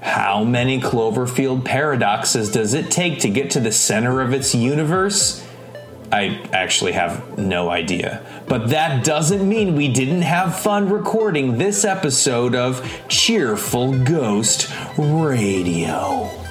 How many Cloverfield paradoxes does it take to get to the center of its universe? I actually have no idea. But that doesn't mean we didn't have fun recording this episode of Cheerful Ghost Radio.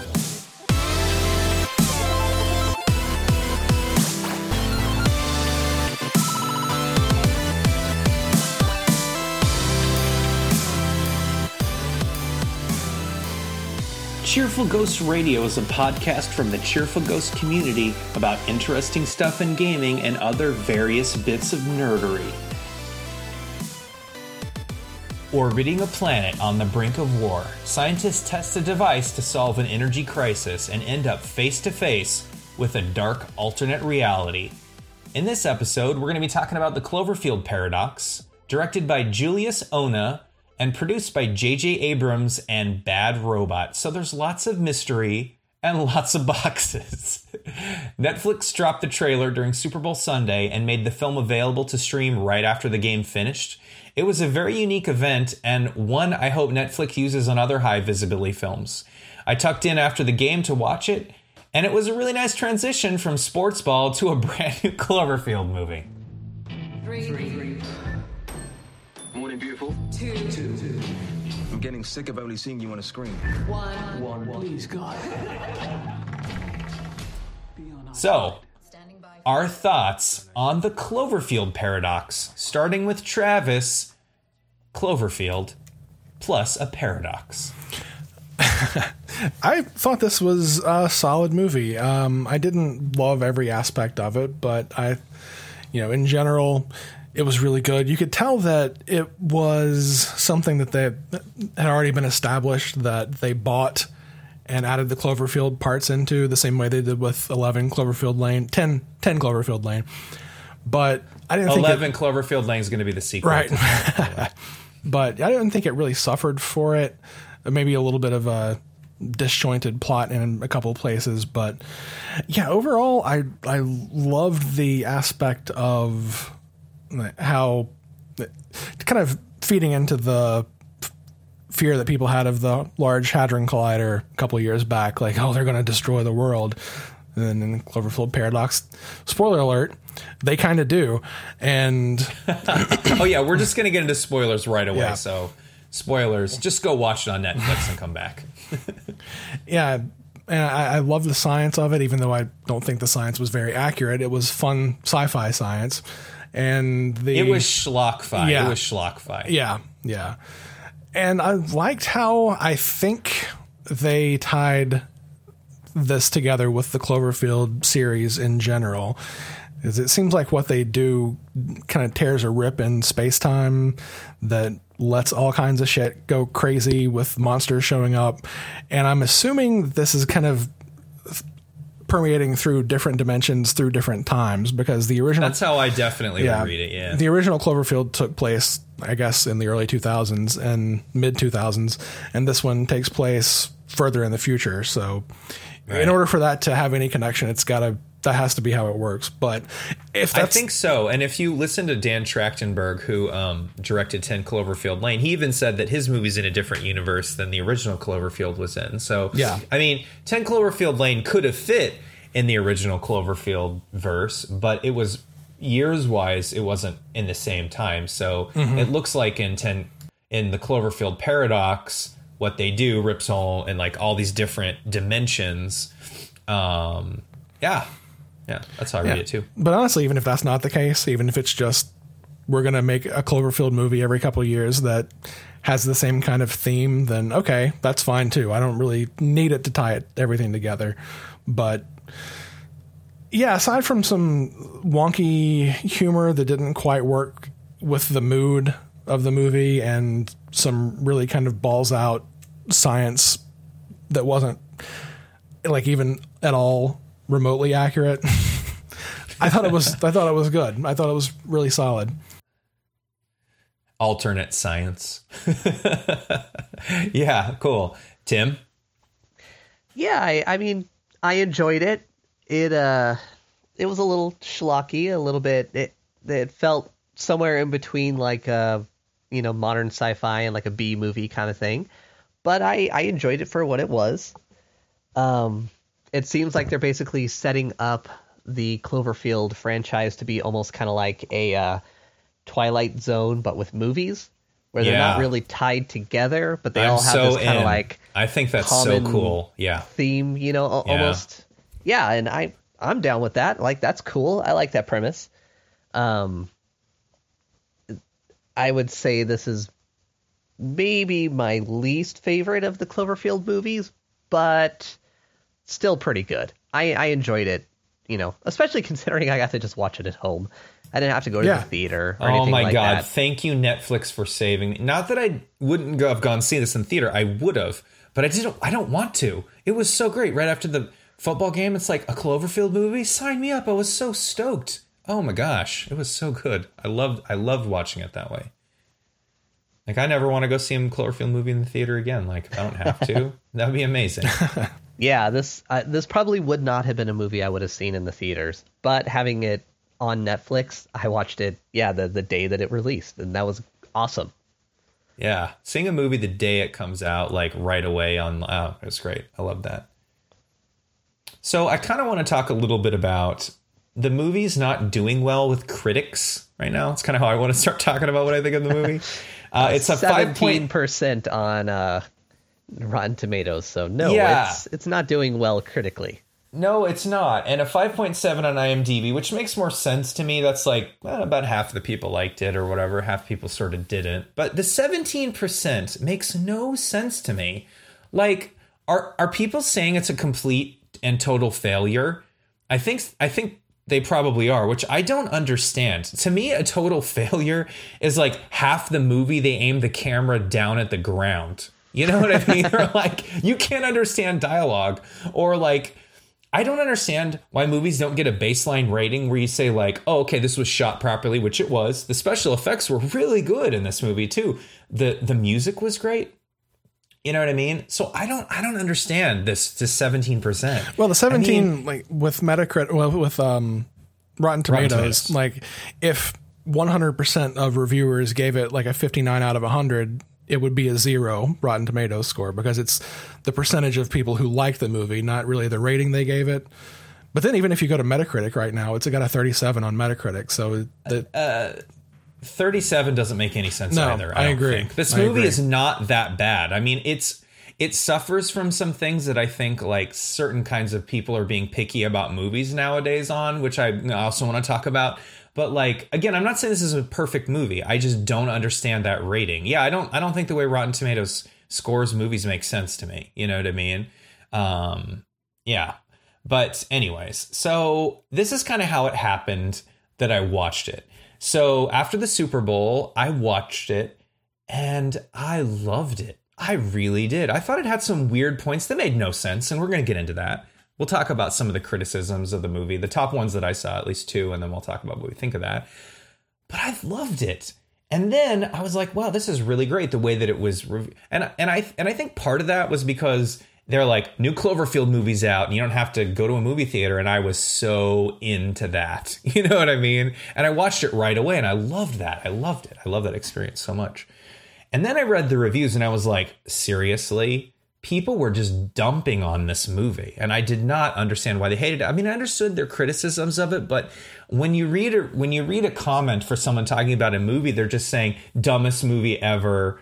Cheerful Ghost Radio is a podcast from the Cheerful Ghost community about interesting stuff in gaming and other various bits of nerdery. Orbiting a planet on the brink of war, scientists test a device to solve an energy crisis and end up face to face with a dark alternate reality. In this episode, we're going to be talking about the Cloverfield paradox, directed by Julius Onah and produced by J.J. Abrams and Bad Robot. So there's lots of mystery and lots of boxes. Netflix dropped the trailer during Super Bowl Sunday and made the film available to stream right after the game finished. It was a very unique event and one I hope Netflix uses on other high visibility films. I tucked in after the game to watch it, and it was a really nice transition from sports ball to a brand new Cloverfield movie. Three. Three. Morning, beautiful. Two. Two. I'm getting sick of only seeing you on a screen. One. One. One. Please, God. So, our thoughts on the Cloverfield paradox, starting with Travis Cloverfield plus a paradox. I thought this was a solid movie. Um, I didn't love every aspect of it, but I, you know, in general, it was really good. You could tell that it was something that they had already been established that they bought and added the Cloverfield parts into the same way they did with 11 Cloverfield Lane, 10, 10 Cloverfield Lane. But I didn't 11 think it, Cloverfield Lane is going to be the sequel. Right. but I didn't think it really suffered for it. Maybe a little bit of a disjointed plot in a couple of places, but yeah, overall, I I loved the aspect of how kind of feeding into the fear that people had of the Large Hadron Collider a couple years back, like oh they're going to destroy the world. And then in Cloverfield Paradox, spoiler alert, they kind of do. And oh yeah, we're just going to get into spoilers right away. Yeah. So spoilers, just go watch it on Netflix and come back. yeah, and I, I love the science of it, even though I don't think the science was very accurate. It was fun sci-fi science, and the It was schlock-fi. Yeah. It was schlock-fi. yeah, yeah, and I liked how I think they tied this together with the Cloverfield series in general. Is it seems like what they do kind of tears a rip in space time that lets all kinds of shit go crazy with monsters showing up. And I'm assuming this is kind of permeating through different dimensions through different times because the original That's how I definitely would read it. Yeah. the original Cloverfield took place, I guess, in the early 2000s and mid 2000s, and this one takes place further in the future. So, Right. in order for that to have any connection, it's got to that has to be how it works. But if I think so. And if you listen to Dan Trachtenberg, who um, directed 10 Cloverfield Lane, he even said that his movie's in a different universe than the original Cloverfield was in. So, Yeah. I mean, 10 Cloverfield Lane could have fit in the original Cloverfield verse, but it was years wise, it wasn't in the same time. So Mm-hmm. it looks like in 10 in the Cloverfield paradox, what they do rips all in like all these different dimensions. Um, yeah. Yeah, that's how I read it too. But honestly, even if that's not the case, even if it's just we're going to make a Cloverfield movie every couple of years that has the same kind of theme, then okay, that's fine too. I don't really need it to tie it everything together. But yeah, aside from some wonky humor that didn't quite work with the mood of the movie and some really kind of balls out science that wasn't like even at all remotely accurate. I thought it was I thought it was good. I thought it was really solid. alternate science. yeah, cool. Tim, Yeah, I, I mean, I enjoyed it. It uh, it was a little schlocky, a little bit. It it felt somewhere in between like a you know modern sci-fi and like a B movie kind of thing. but I I enjoyed it for what it was. Um, it seems like they're basically setting up the Cloverfield franchise to be almost kind of like a uh, Twilight Zone, but with movies, where they're not really tied together, but they I'm all have so this kind of like I think that's so cool. Yeah. theme, you know, al- Yeah. almost. Yeah, and I I'm down with that. Like that's cool. I like that premise. Um, I would say this is maybe my least favorite of the Cloverfield movies, but still pretty good. I I enjoyed it. You know, especially considering I got to just watch it at home. I didn't have to go to Yeah. the theater or Oh anything my like god! that. Thank you, Netflix, for saving me. Not that I wouldn't go, have gone see this in theater. I would have, but I didn't. I don't want to. It was so great. Right after the football game, it's like a Cloverfield movie. Sign me up! I was so stoked. Oh my gosh, it was so good. I loved. I loved watching it that way. Like I never want to go see a Cloverfield movie in the theater again. Like I don't have to, that'd be amazing. Yeah, this uh, this probably would not have been a movie I would have seen in the theaters, but having it on Netflix, I watched it. Yeah, the the day that it released, and that was awesome. Yeah, seeing a movie the day it comes out, like right away on, oh, it's great. I love that. So I kind of want to talk a little bit about the movie's not doing well with critics right now. It's kind of how I want to start talking about what I think of the movie. Uh, it's a five Seventeen point. percent on uh, Rotten Tomatoes, so no, Yeah. it's it's not doing well critically. No, it's not, and a five point seven on IMDb, which makes more sense to me. That's like well, about half the people liked it, or whatever. Half people sort of didn't. But the seventeen percent makes no sense to me. Like, are are people saying it's a complete and total failure? I think I think they probably are, which I don't understand. To me, a total failure is like half the movie they aim the camera down at the ground. You know what I mean? or like you can't understand dialogue, or like I don't understand why movies don't get a baseline rating where you say like, "Oh, okay, this was shot properly," which it was. The special effects were really good in this movie too. the The music was great. You know what I mean? So I don't I don't understand this this seventeen percent. Well, the 17 like with Metacritic, well, with um, Rotten Tomatoes, Tomatoes. like if 100% of reviewers gave it like a 59 out of 100, it would be a zero Rotten Tomatoes score because it's the percentage of people who like the movie, not really the rating they gave it. But then even if you go to Metacritic right now, it's got a 37 on Metacritic. So uh, the, uh, 37 doesn't make any sense No, either. I I, agree. Think. This I movie agree. is not that bad. I mean, it's it suffers from some things that I think like certain kinds of people are being picky about movies nowadays on, which I also want to talk about. But like again, I'm not saying this is a perfect movie. I just don't understand that rating. Yeah, I don't I don't think the way Rotten Tomatoes scores movies makes sense to me. You know what I mean? Um yeah. But anyways, so this is kind of how it happened that I watched it. So after the Super Bowl, I watched it and I loved it. I really did. I thought it had some weird points that made no sense, and we're going to get into that. We'll talk about some of the criticisms of the movie, the top ones that I saw, at least two, and then we'll talk about what we think of that. But I loved it. And then I was like, wow, this is really great the way that it was rev- and and I and I think part of that was because they're like new Cloverfield movies out and you don't have to go to a movie theater and I was so into that. You know what I mean? And I watched it right away and I loved that. I loved it. I love that experience so much. And then I read the reviews and I was like, seriously? People were just dumping on this movie, and I did not understand why they hated it. I mean, I understood their criticisms of it, but when you read a, when you read a comment for someone talking about a movie, they're just saying dumbest movie ever,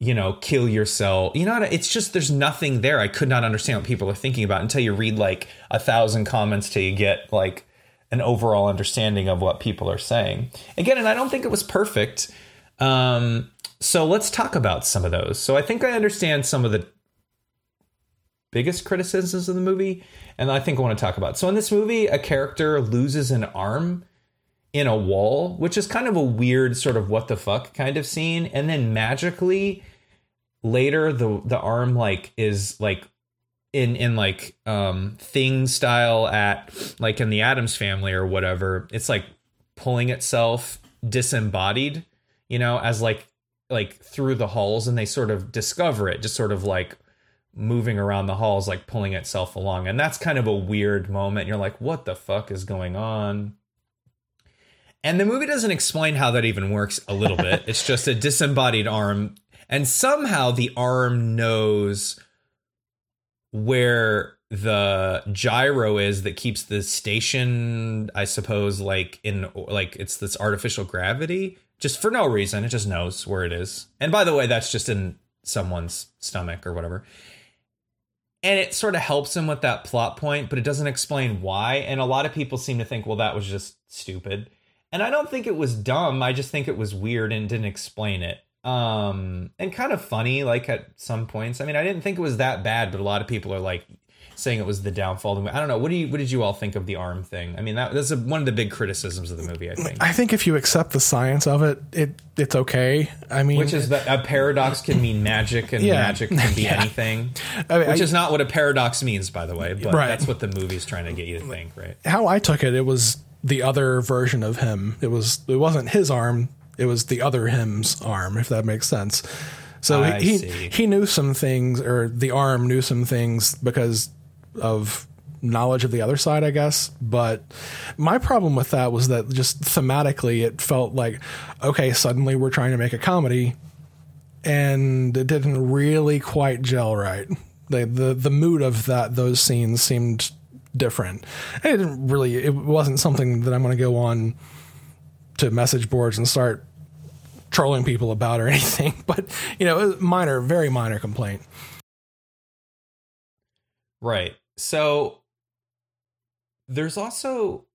you know, kill yourself. You know, it's just there's nothing there. I could not understand what people are thinking about until you read like a thousand comments till you get like an overall understanding of what people are saying. Again, and I don't think it was perfect. Um, so let's talk about some of those. So I think I understand some of the biggest criticisms of the movie, and I think I want to talk about. So in this movie, a character loses an arm in a wall, which is kind of a weird sort of what the fuck kind of scene, and then magically later the the arm like is like in in like um thing style at like in the Addams family or whatever. It's like pulling itself disembodied, you know, as like like through the halls and they sort of discover it just sort of like moving around the halls like pulling itself along. And that's kind of a weird moment. You're like what the fuck is going on? And the movie doesn't explain how that even works a little bit. It's just a disembodied arm. And somehow the arm knows where the gyro is that keeps the station i suppose like in like it's this artificial gravity. Just for no reason. It just knows where it is. And by the way that's just in someone's stomach or whatever and it sort of helps him with that plot point but it doesn't explain why. And a lot of people seem to think well that was just stupid. And i don't think it was dumb. I just think it was weird and didn't explain it. Um and kind of funny like at some points. I mean i didn't think it was that bad but a lot of people are like saying it was the downfall of the movie. I don't know. What do you what did you all think of the arm thing? I mean, that that's a, one of the big criticisms of the movie. I think, I think if you accept the science of it, it it's okay. I mean, which is that a paradox can mean magic, and Yeah. magic can be Yeah. anything. I mean, which I- is not what a paradox means, by the way. But Right. that's what the movie's trying to get you to think, right? how I took it, it was the other version of him. It was it wasn't his arm. It was the other him's arm, if that makes sense. So I he see. he knew some things, or the arm knew some things because of knowledge of the other side, I guess. But my problem with that was that just thematically, it felt like okay, suddenly we're trying to make a comedy, and it didn't really quite gel right. The the the mood of that those scenes seemed different. And it didn't really. It wasn't something that I'm going to go on to message boards and start trolling people about or anything. But you know, minor, very minor complaint. Right. So there's also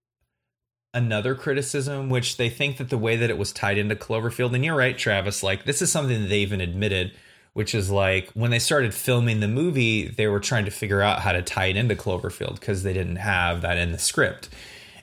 another criticism, which they think that the way that it was tied into Cloverfield, and you're right, Travis, like this is something that they even admitted, which is like when they started filming the movie, they were trying to figure out how to tie it into Cloverfield because they didn't have that in the script.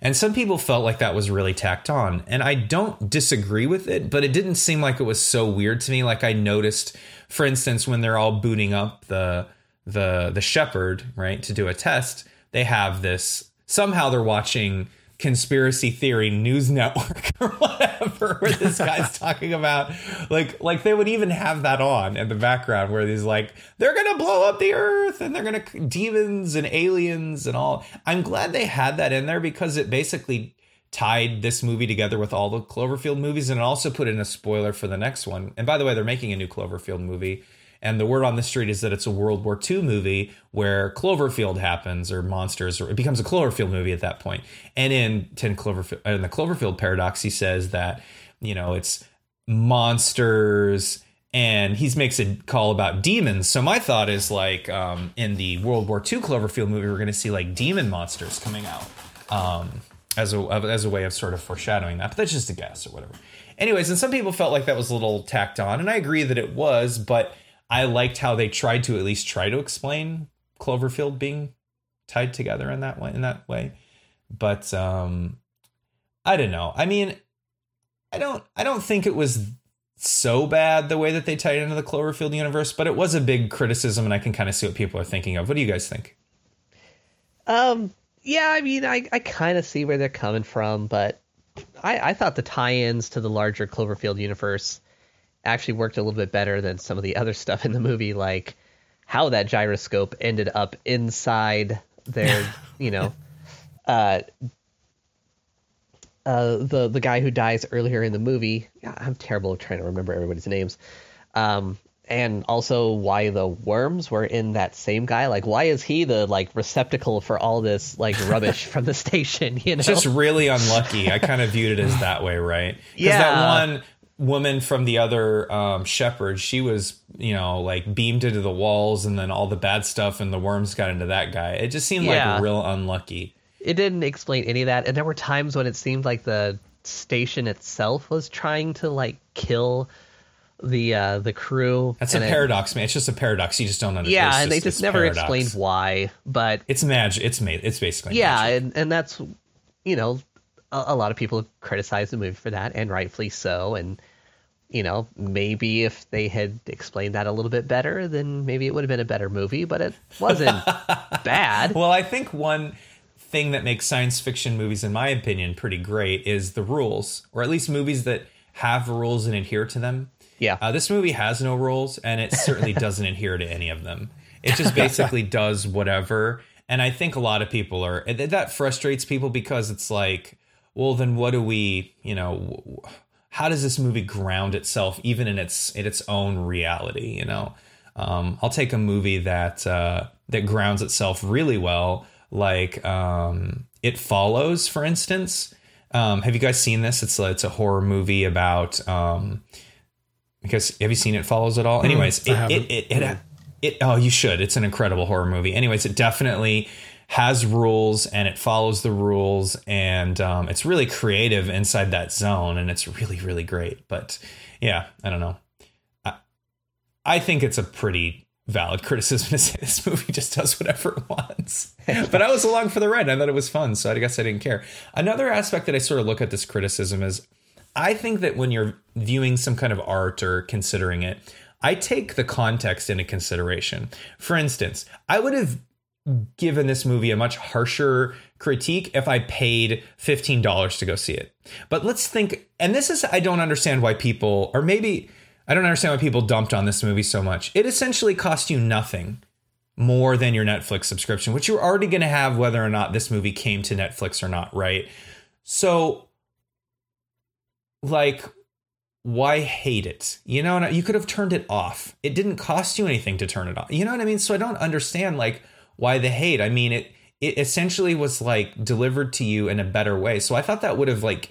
And some people felt like that was really tacked on. And I don't disagree with it, but it didn't seem like it was so weird to me. Like I noticed, for instance, when they're all booting up the the the Shepard, right, to do a test, they have this somehow they're watching conspiracy theory news network or whatever where this guy's talking about like like they would even have that on in the background where he's like they're gonna blow up the earth and they're gonna demons and aliens and all. I'm glad they had that in there because it basically tied this movie together with all the cloverfield movies and it also put in a spoiler for the next one. And by the way they're making a new cloverfield movie and the word on the street is that it's a World War II movie where Cloverfield happens or monsters, or it becomes a Cloverfield movie at that point. And in 10 Cloverfield, in the Cloverfield paradox, he says that, you know, it's monsters and he makes a call about demons. So my thought is like um, in the World War II Cloverfield movie, we're going to see like demon monsters coming out um, as a as a way of sort of foreshadowing that. But that's just a guess or whatever. Anyways, and some people felt like that was a little tacked on, and I agree that it was, but I liked how they tried to at least try to explain Cloverfield being tied together in that way. In that way, but um, I don't know. I mean, I don't. I don't think it was so bad the way that they tied into the Cloverfield universe, but it was a big criticism, and I can kind of see what people are thinking of. What do you guys think? Um, yeah, I mean, I, I kind of see where they're coming from, but I, I thought the tie-ins to the larger Cloverfield universe actually worked a little bit better than some of the other stuff in the movie, like how that gyroscope ended up inside their, you know, uh, uh, the the guy who dies earlier in the movie. Yeah, I'm terrible at trying to remember everybody's names. Um, and also why the worms were in that same guy. Like, why is he the like receptacle for all this like rubbish from the station? You know, Just really unlucky. I kind of viewed it as that way, right? Because Yeah. that one woman from the other um, Shepard, she was, you know, like beamed into the walls, and then all the bad stuff and the worms got into that guy. It just seemed Yeah. like real unlucky. it didn't explain any of that and there were times when it seemed like the station itself was trying to like kill the uh the crew That's a it- paradox, man. It's just a paradox. You just don't understand. yeah It's and they just- just never paradox. explained why but It's magic. It's made. It's basically yeah magic. and and that's you know a, a lot of people have criticized the movie for that and rightfully so and you know maybe if they had explained that a little bit better then maybe it would have been a better movie but it wasn't bad Well, I think one thing that makes science fiction movies, in my opinion, pretty great is the rules, or at least movies that have rules and adhere to them. Yeah. Uh, this movie has no rules, and it certainly doesn't adhere to any of them. It just basically does whatever. And I think a lot of people are that frustrates people because it's like, well, then what do we, you know, how does this movie ground itself even in its in its own reality? You know, um, I'll take a movie that uh, that grounds itself really well, like um, It Follows, for instance. Um, have you guys seen this? It's a, it's a horror movie about. Um, because have you seen It Follows at all? Anyways, it, haven't. it, it, it, it oh you should. It's an incredible horror movie. Anyways, it definitely has rules and it follows the rules and um, it's really creative inside that zone and it's really really great. But yeah, I don't know. I, I think it's a pretty valid criticism to say this movie just does whatever it wants. but I was along for the ride. I thought it was fun, so I guess I didn't care. Another aspect that I sort of look at this criticism is I think that when you're viewing some kind of art or considering it, I take the context into consideration. For instance, I would have given this movie a much harsher critique if I paid $15 to go see it. But let's think, and this is, I don't understand why people, or maybe I don't understand why people dumped on this movie so much. It essentially cost you nothing more than your Netflix subscription, which you're already going to have whether or not this movie came to Netflix or not, right? So, like, why hate it? You know, you could have turned it off. It didn't cost you anything to turn it off. You know what I mean? So I don't understand like why the hate. I mean, it it essentially was like delivered to you in a better way. So I thought that would have like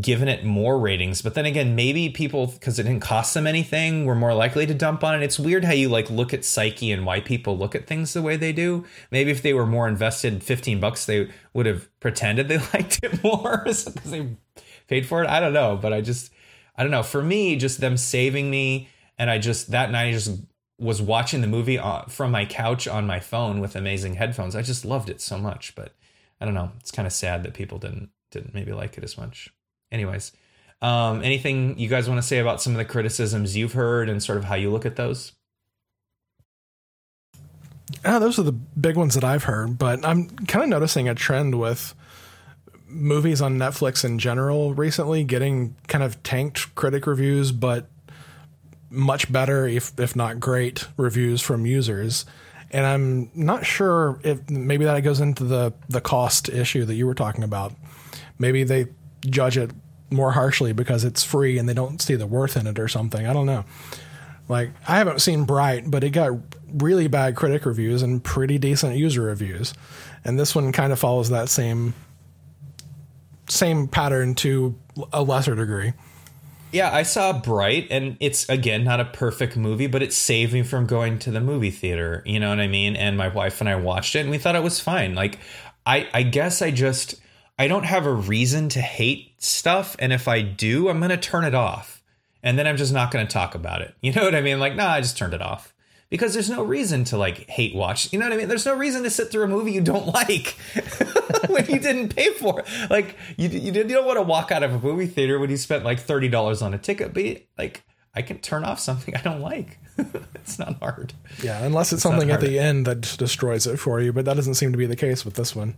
given it more ratings. But then again, maybe people because it didn't cost them anything were more likely to dump on it. It's weird how you like look at psyche and why people look at things the way they do. Maybe if they were more invested, fifteen bucks, they would have pretended they liked it more because they paid for it. I don't know, but I just I don't know. For me, just them saving me, and I just that night I just was watching the movie uh, from my couch on my phone with amazing headphones. I just loved it so much, but I don't know. It's kind of sad that people didn't didn't maybe like it as much. Anyways, um, anything you guys want to say about some of the criticisms you've heard and sort of how you look at those? Ah, those are the big ones that I've heard, but I'm kind of noticing a trend with movies on Netflix in general recently getting kind of tanked critic reviews, but much better, if if not great, reviews from users. And I'm not sure if maybe that goes into the the cost issue that you were talking about. Maybe they judge it more harshly because it's free and they don't see the worth in it or something. I don't know. Like I haven't seen Bright, but it got really bad critic reviews and pretty decent user reviews. And this one kind of follows that same same pattern to a lesser degree. Yeah, I saw Bright, and it's again not a perfect movie, but it saved me from going to the movie theater. You know what I mean? And my wife and I watched it, and we thought it was fine. Like, I, I guess I just I don't have a reason to hate stuff, and if I do, I'm gonna turn it off, and then I'm just not gonna talk about it. You know what I mean? Like, nah, I just turned it off because there's no reason to like hate watch. You know what I mean? There's no reason to sit through a movie you don't like when you didn't pay for it. Like you, you don't want to walk out of a movie theater when you spent like thirty dollars on a ticket. But like, I can turn off something I don't like. it's not hard. Yeah, unless it's, not something at the end that destroys it for you, but that doesn't seem to be the case with this one.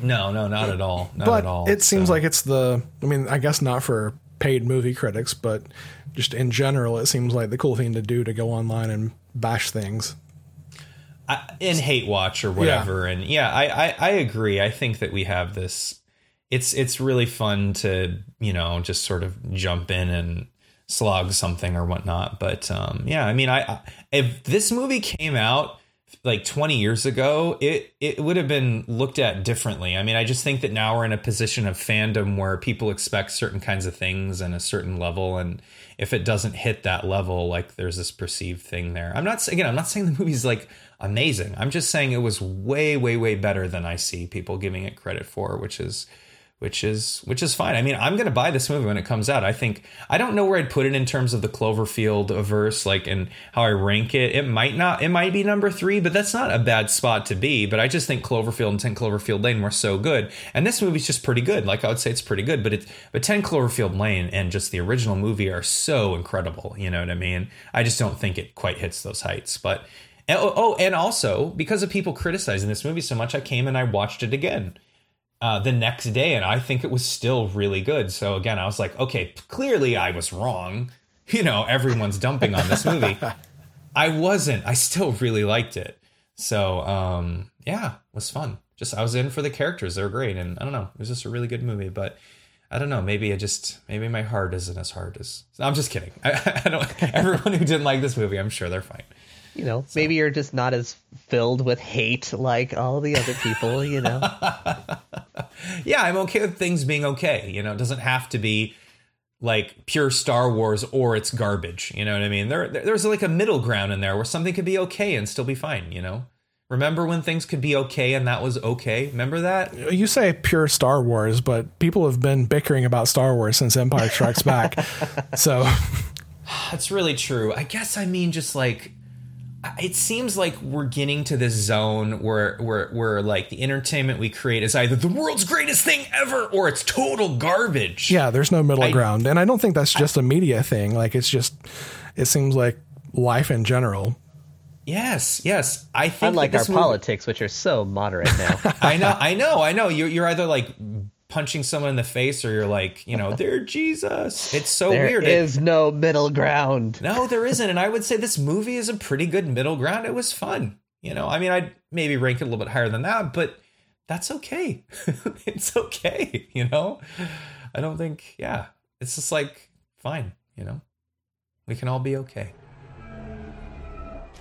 No, no, not at all. Not but at all. it seems So- like it's the I mean, I guess not for paid movie critics, but just in general it seems like the cool thing to do to go online and bash things. I, in hate watch or whatever. And yeah I, I i agree. I think that we have this it's it's really fun to you know just sort of jump in and slog something or whatnot. But um yeah i mean i, I if this movie came out like 20 years ago it it would have been looked at differently. I mean i just think that now we're in a position of fandom where people expect certain kinds of things and a certain level and if it doesn't hit that level like there's this perceived thing there. I'm not again i'm not saying the movie's like amazing. I'm just saying it was way way way better than i see people giving it credit for which is which is which is fine. I mean, I'm going to buy this movie when it comes out. I think I don't know where I'd put it in terms of the Cloverfield verse, like and how I rank it. It might not. It might be number three, but that's not a bad spot to be. But I just think Cloverfield and Ten Cloverfield Lane were so good, and this movie's just pretty good. Like I would say, it's pretty good. But it but Ten Cloverfield Lane and just the original movie are so incredible. You know what I mean? I just don't think it quite hits those heights, but. Oh, oh, and also because of people criticizing this movie so much, I came and I watched it again uh, the next day, and I think it was still really good. So again, I was like, okay, clearly I was wrong. You know, everyone's dumping on this movie. I wasn't. I still really liked it. So um, yeah, it was fun. Just I was in for the characters; they were great, and I don't know, it was just a really good movie. But I don't know. Maybe I just maybe my heart isn't as hard as. I'm just kidding. I, I don't. Everyone who didn't like this movie, I'm sure they're fine. You know, maybe you're just not as filled with hate like all the other people. You know, Yeah, I'm okay with things being okay. You know, it doesn't have to be like pure Star Wars or it's garbage. You know what I mean? There, there- there's like a middle ground in there where something could be okay and still be fine. You know. Remember when things could be okay and that was okay? Remember that? You say pure Star Wars, but people have been bickering about Star Wars since Empire Strikes Back. so That's really true. I guess I mean just like I- it seems like we're getting to this zone where where where like the entertainment we create is either the world's greatest thing ever or it's total garbage. yeah, there's no middle I- ground, and I don't think that's just a media thing. Like it's just, it seems like life in general. Yes, yes. I think unlike our movie- politics, which are so moderate now. I know, I know, I know. You're you're either like punching someone in the face or you're like, you know, they're Jesus. It's so There weird. It- is no middle ground. No, there isn't. And I would say this movie is a pretty good middle ground. It was fun. You know, I mean, I'd maybe rank it a little bit higher than that, but that's okay. it's okay. You know, I don't think, yeah, it's just like, fine. You know, we can all be okay.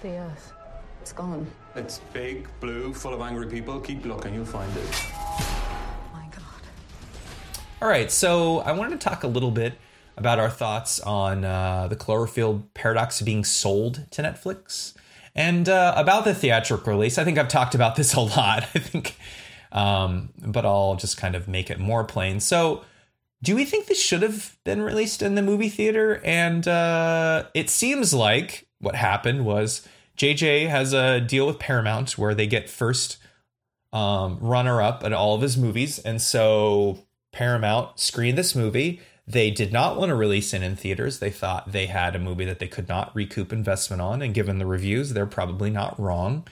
The Earth. It's gone. It's big, blue, full of angry people. Keep looking, you'll find it. All right, so I wanted to talk a little bit about our thoughts on uh, the Cloverfield paradox being sold to Netflix and uh, about the theatrical release. I think I've talked about this a lot. I think, um, but I'll just kind of make it more plain. So, do we think this should have been released in the movie theater? And uh, it seems like what happened was JJ has a deal with Paramount where they get first um, runner up at all of his movies. And so Paramount screened this movie. They did not want to release it in theaters. They thought they had a movie that they could not recoup investment on. And given the reviews, they're probably not wrong.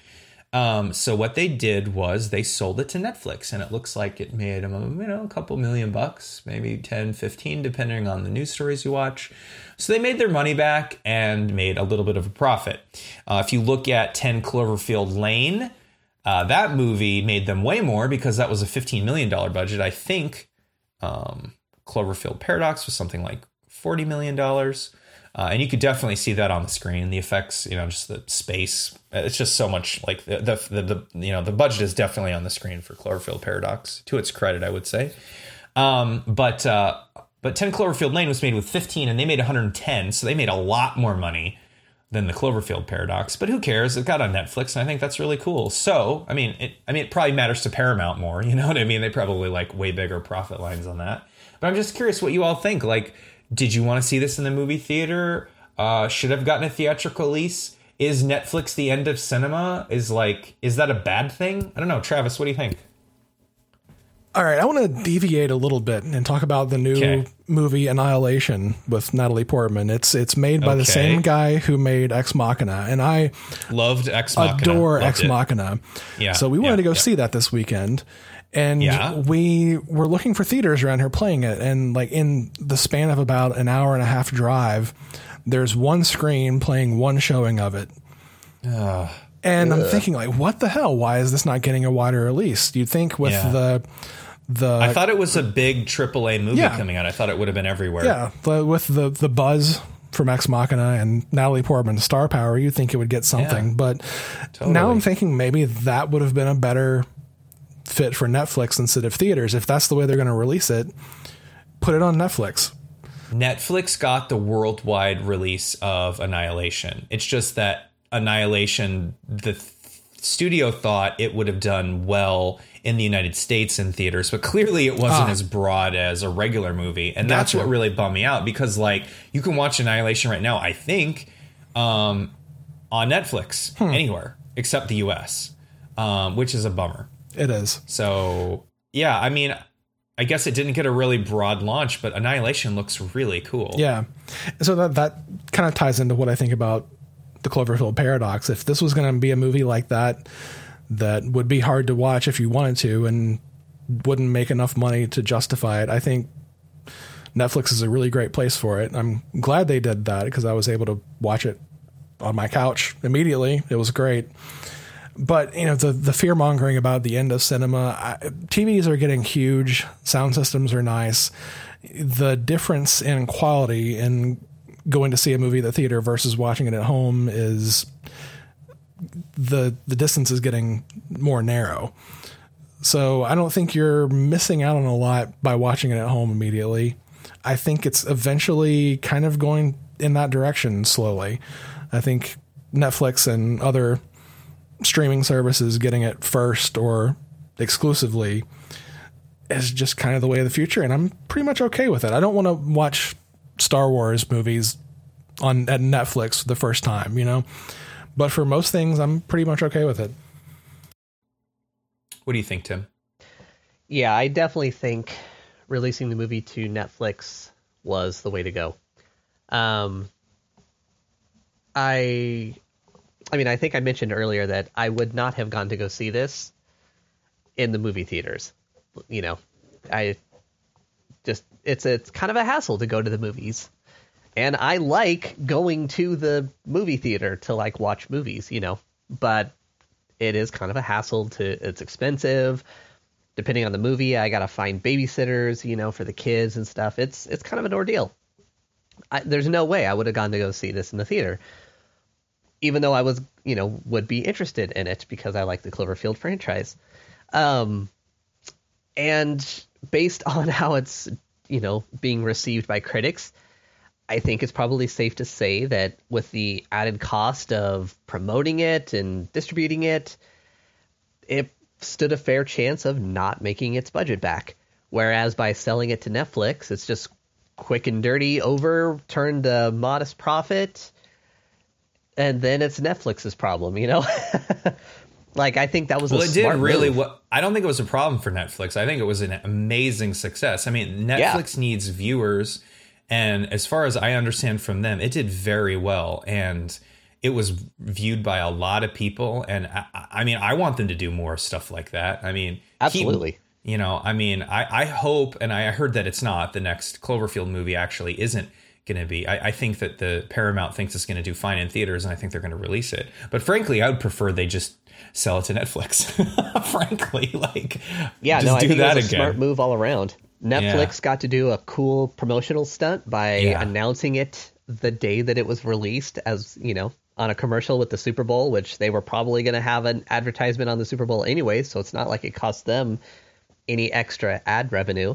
Um, so what they did was they sold it to Netflix, and it looks like it made them, you know, a couple million bucks, maybe 10, 15, depending on the news stories you watch. So they made their money back and made a little bit of a profit. Uh, if you look at 10 Cloverfield Lane, uh, that movie made them way more because that was a $15 million budget. I think um, Cloverfield Paradox was something like $40 million. Uh, and you could definitely see that on the screen. The effects, you know, just the space. It's just so much like the, the, the, the you know, the budget is definitely on the screen for Cloverfield Paradox, to its credit, I would say. Um, but, uh, but 10 Cloverfield Lane was made with 15 and they made 110. So they made a lot more money than the Cloverfield paradox. But who cares? It got on Netflix, and I think that's really cool. So, I mean, it, I mean, it probably matters to Paramount more. You know what I mean? They probably like way bigger profit lines on that. But I'm just curious what you all think. Like, did you want to see this in the movie theater? Uh, should have gotten a theatrical release. Is Netflix the end of cinema? Is like, is that a bad thing? I don't know, Travis. What do you think? All right, I want to deviate a little bit and talk about the new Okay. movie Annihilation with Natalie Portman. It's it's made by the same guy who made Ex Machina, and I Loved Ex Machina. adore Loved Ex it. Machina. Yeah, So we wanted yeah, to go yeah. see that this weekend. And Yeah. we were looking for theaters around here playing it. And like in the span of about an hour and a half drive, there's one screen playing one showing of it. And I'm thinking like, what the hell? Why is this not getting a wider release? You'd think with Yeah. the the I thought it was a big AAA movie Yeah. coming out. I thought it would have been everywhere. yeah, the, with the the buzz from Ex Machina and Natalie Portman's star power, you'd think it would get something. Yeah. But Totally. now I'm thinking maybe that would have been a better fit for Netflix instead of theaters. If that's the way they're going to release it, put it on Netflix. Netflix got the worldwide release of Annihilation. It's just that Annihilation, the th- studio thought it would have done well in the United States in theaters, but clearly it wasn't Ah. as broad as a regular movie. And that's Gotcha. what really bummed me out because, like, you can watch Annihilation right now, I think, um, on Netflix Hmm. anywhere except the US, um, which is a bummer. It is. So yeah, I mean, I guess it didn't get a really broad launch, but Annihilation looks really cool. Yeah. So that that kind of ties into what I think about the Cloverfield paradox. If this was going to be a movie like that that would be hard to watch if you wanted to and wouldn't make enough money to justify it, I think Netflix is a really great place for it. I'm glad they did that because I was able to watch it on my couch immediately. It was great. but you know the the fear mongering about the end of cinema. I, TVs are getting huge. Sound systems are nice. The difference in quality in going to see a movie at the theater versus watching it at home is the the distance is getting more narrow. So I don't think you're missing out on a lot by watching it at home immediately. I think it's eventually kind of going in that direction slowly. I think Netflix and other streaming services getting it first or exclusively is just kind of the way of the future and I'm pretty much okay with it. I don't want to watch Star Wars movies on at Netflix the first time, you know. But for most things I'm pretty much okay with it. What do you think, Tim? Yeah, I definitely think releasing the movie to Netflix was the way to go. Um, I, I mean, I think I mentioned earlier that I would not have gone to go see this in the movie theaters. You know, I just it's it's kind of a hassle to go to the movies, and I like going to the movie theater to like watch movies. You know, but it is kind of a hassle to it's expensive. Depending on the movie i gotta find babysitters you know for the kids and stuff. It's it's kind of an ordeal. I, there's no way i would have gone to go see this in the theater even though i was you know would be interested in it because i like the cloverfield franchise. Um and based on how it's you know being received by critics I think it's probably safe to say that with the added cost of promoting it and distributing it, it stood a fair chance of not making its budget back. Whereas by selling it to Netflix, it's just quick and dirty over, turned a modest profit, and then it's Netflix's problem, you know? like I think that was well, it did really. move. What I don't think it was a problem for Netflix. I think it was an amazing success. I mean, Netflix needs viewers, and as far as I understand from them, it did very well, and it was viewed by a lot of people. And I, I mean, I want them to do more stuff like that. I mean, keep- Absolutely. you know, I mean, I, I hope, and I heard that it's not the next Cloverfield movie. Actually, isn't going to be. I, I think that the Paramount thinks it's going to do fine in theaters, and I think they're going to release it. But frankly, I would prefer they just sell it to Netflix. frankly, like Yeah, just no, I do think that it was a again. smart move all around. Netflix got to do a cool promotional stunt by Yeah. announcing it the day that it was released as, you know, on a commercial with the Super Bowl, which they were probably going to have an advertisement on the Super Bowl anyway, so it's not like it cost them any extra ad revenue,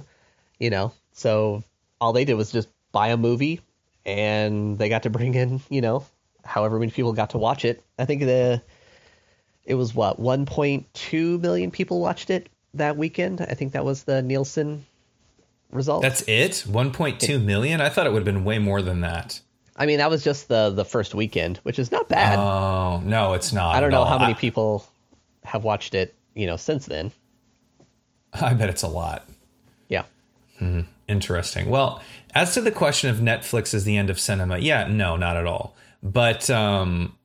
you know. So all they did was just buy a movie and they got to bring in, you know, however many people got to watch it. I think the it was what 1.2 million people watched it that weekend. I think that was the Nielsen result. That's it. One point two million. I thought it would have been way more than that. I mean, that was just the the first weekend, which is not bad. Oh no, it's not. I don't know all. how many people have watched it, you know, since then. I bet it's a lot. Yeah. Interesting. Well, as to the question of Netflix is the end of cinema, yeah, no, not at all. But um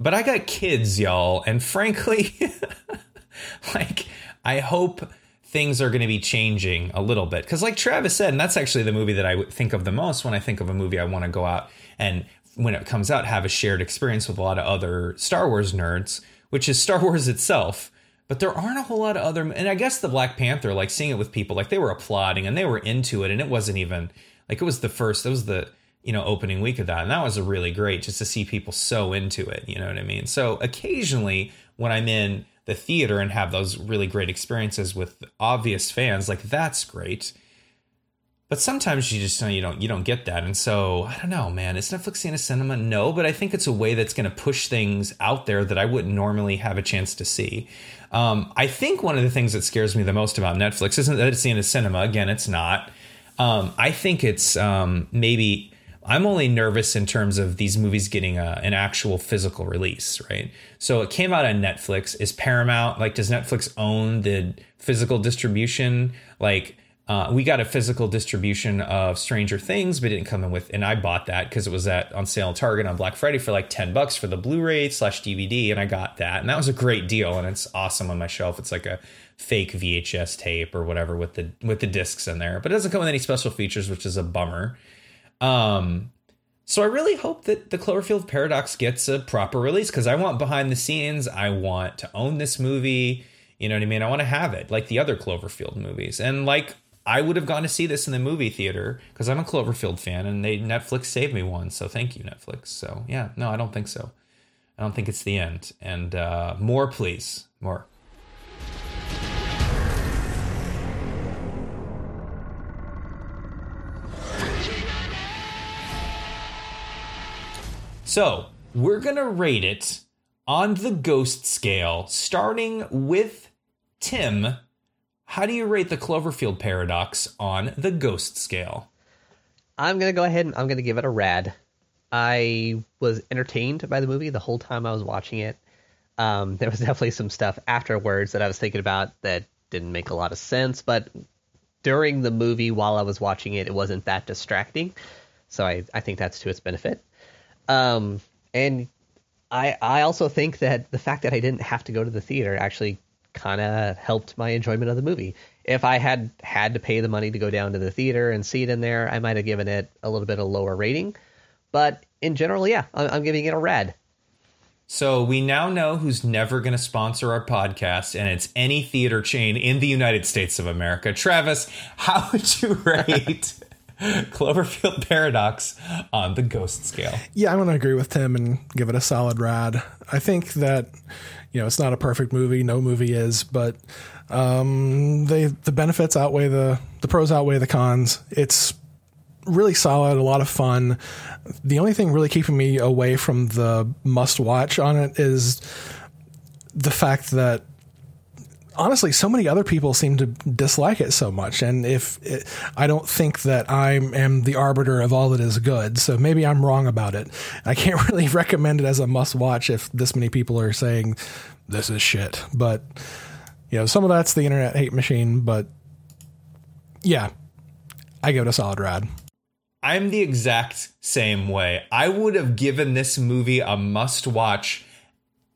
but I got kids, y'all, and frankly, like I hope things are going to be changing a little bit. Cuz like Travis said, and that's actually the movie that I think of the most when I think of a movie I want to go out and when it comes out have a shared experience with a lot of other Star Wars nerds, which is Star Wars itself. But there aren't a whole lot of other and i guess the black panther like seeing it with people like they were applauding and they were into it and it wasn't even like it was the first it was the you know opening week of that. And that was a really great just to see people so into it you know what i mean? So occasionally when i'm in the theater and have those really great experiences with obvious fans like that's great. But sometimes you just know you don't you don't get that. And so i don't know man is netflix in a cinema? No but i think it's a way that's going to push things out there that i wouldn't normally have a chance to see. Um, i think one of the things that scares me the most about netflix isn't that it's in a cinema. Again it's not. Um, i think it's um, maybe i'm only nervous in terms of these movies getting a, an actual physical release right so it came out on netflix is paramount like does netflix own the physical distribution like uh, we got a physical distribution of Stranger Things, but it didn't come in with, and I bought that because it was at on sale at Target on Black Friday for like ten bucks for the Blu-ray slash DVD, and I got that, and that was a great deal, and it's awesome on my shelf. It's like a fake VHS tape or whatever with the with the discs in there, but it doesn't come with any special features, which is a bummer. Um, So I really hope that the Cloverfield Paradox gets a proper release because I want behind the scenes. I want to own this movie. You know what I mean? I want to have it like the other Cloverfield movies. And like I would have gone to see this in the movie theater because I'm a Cloverfield fan and they Netflix saved me one. So thank you, Netflix. So yeah, no, I don't think so. I don't think it's the end. And uh, more, please. More. So we're going to rate it on the ghost scale, starting with Tim. How do you rate the Cloverfield paradox on the ghost scale? I'm gonna go ahead and I'm gonna give it a rad. I was entertained by the movie the whole time I was watching it. Um, there was definitely some stuff afterwards that I was thinking about that didn't make a lot of sense, but during the movie while I was watching it, it wasn't that distracting. So I, I think that's to its benefit. Um, and I I also think that the fact that I didn't have to go to the theater actually kind of helped my enjoyment of the movie. If I had had to pay the money to go down to the theater and see it in there, I might have given it a little bit of lower rating. But in general, yeah, I'm, I'm giving it a red. So we now know who's never going to sponsor our podcast, and it's any theater chain in the United States of America. Travis, how would you rate Cloverfield Paradox on the ghost scale? Yeah, I'm going to agree with Tim and give it a solid rad. I think that you know it's not a perfect movie. No movie is, but um, they the benefits outweigh the the pros outweigh the cons. It's really solid, a lot of fun. The only thing really keeping me away from the must watch on it is the fact that honestly, so many other people seem to dislike it so much. And if it, I don't think that I am the arbiter of all that is good, so maybe I'm wrong about it. I can't really recommend it as a must watch if this many people are saying this is shit. But you know, some of that's the internet hate machine. But yeah, I give it a solid rad. I'm the exact same way. I would have given this movie a must watch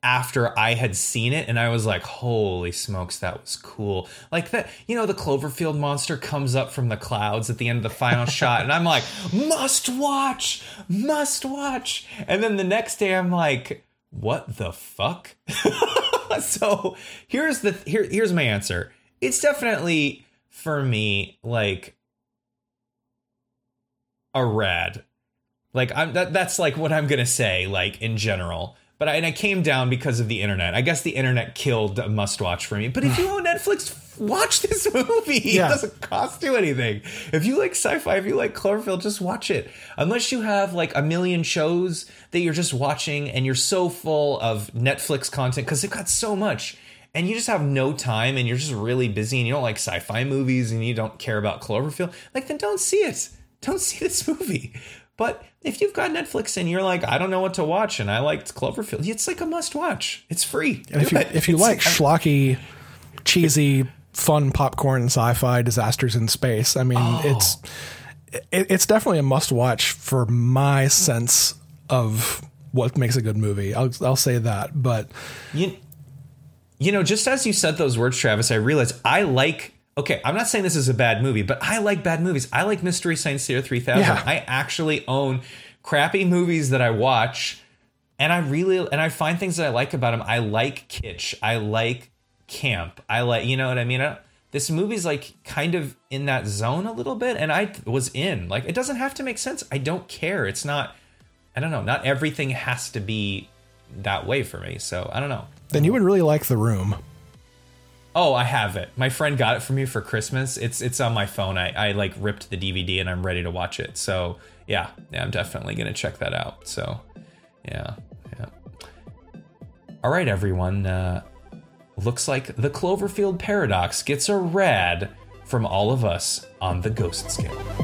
after I had seen it and I was like, holy smokes, that was cool. Like that, you know, the Cloverfield monster comes up from the clouds at the end of the final shot, and I'm like, must watch, must watch. And then the next day I'm like, what the fuck? so here's the here here's my answer. It's definitely for me like a rad. Like I'm that that's like what I'm gonna say, like in general. But I, and I came down because of the internet. I guess the internet killed a must watch for me. But if you own Netflix, watch this movie. Yeah. It doesn't cost you anything. If you like sci-fi, if you like Cloverfield, just watch it. Unless you have like a million shows that you're just watching and you're so full of Netflix content because they've got so much. And you just have no time and you're just really busy and you don't like sci-fi movies and you don't care about Cloverfield, like then don't see it. Don't see this movie. But if you've got Netflix and you're like, I don't know what to watch, and I liked Cloverfield, it's like a must watch. It's free. And if you it. if you It's- like schlocky, cheesy, fun popcorn sci-fi disasters in space, I mean, oh. it's it, it's definitely a must-watch for my sense of what makes a good movie. I'll I'll say that, but you, you know, just as you said those words, Travis, I realized I like. Okay, I'm not saying this is a bad movie, but I like bad movies. I like Mystery Science Theater 3000. Yeah. I actually own crappy movies that I watch, and I really and I find things that I like about them. I like kitsch. I like camp. I like, you know what I mean? I, this movie's like kind of in that zone a little bit, and I was in. Like, it doesn't have to make sense. I don't care. It's not. I don't know. Not everything has to be that way for me. So I don't know. then you would really like The Room. Oh, I have it. My friend got it for me for Christmas. It's it's on my phone. I, I like ripped the DVD and I'm ready to watch it. So yeah, yeah, I'm definitely gonna check that out. So yeah, yeah. All right, everyone. Uh, looks like the Cloverfield paradox gets a rad from all of us on the ghost scale.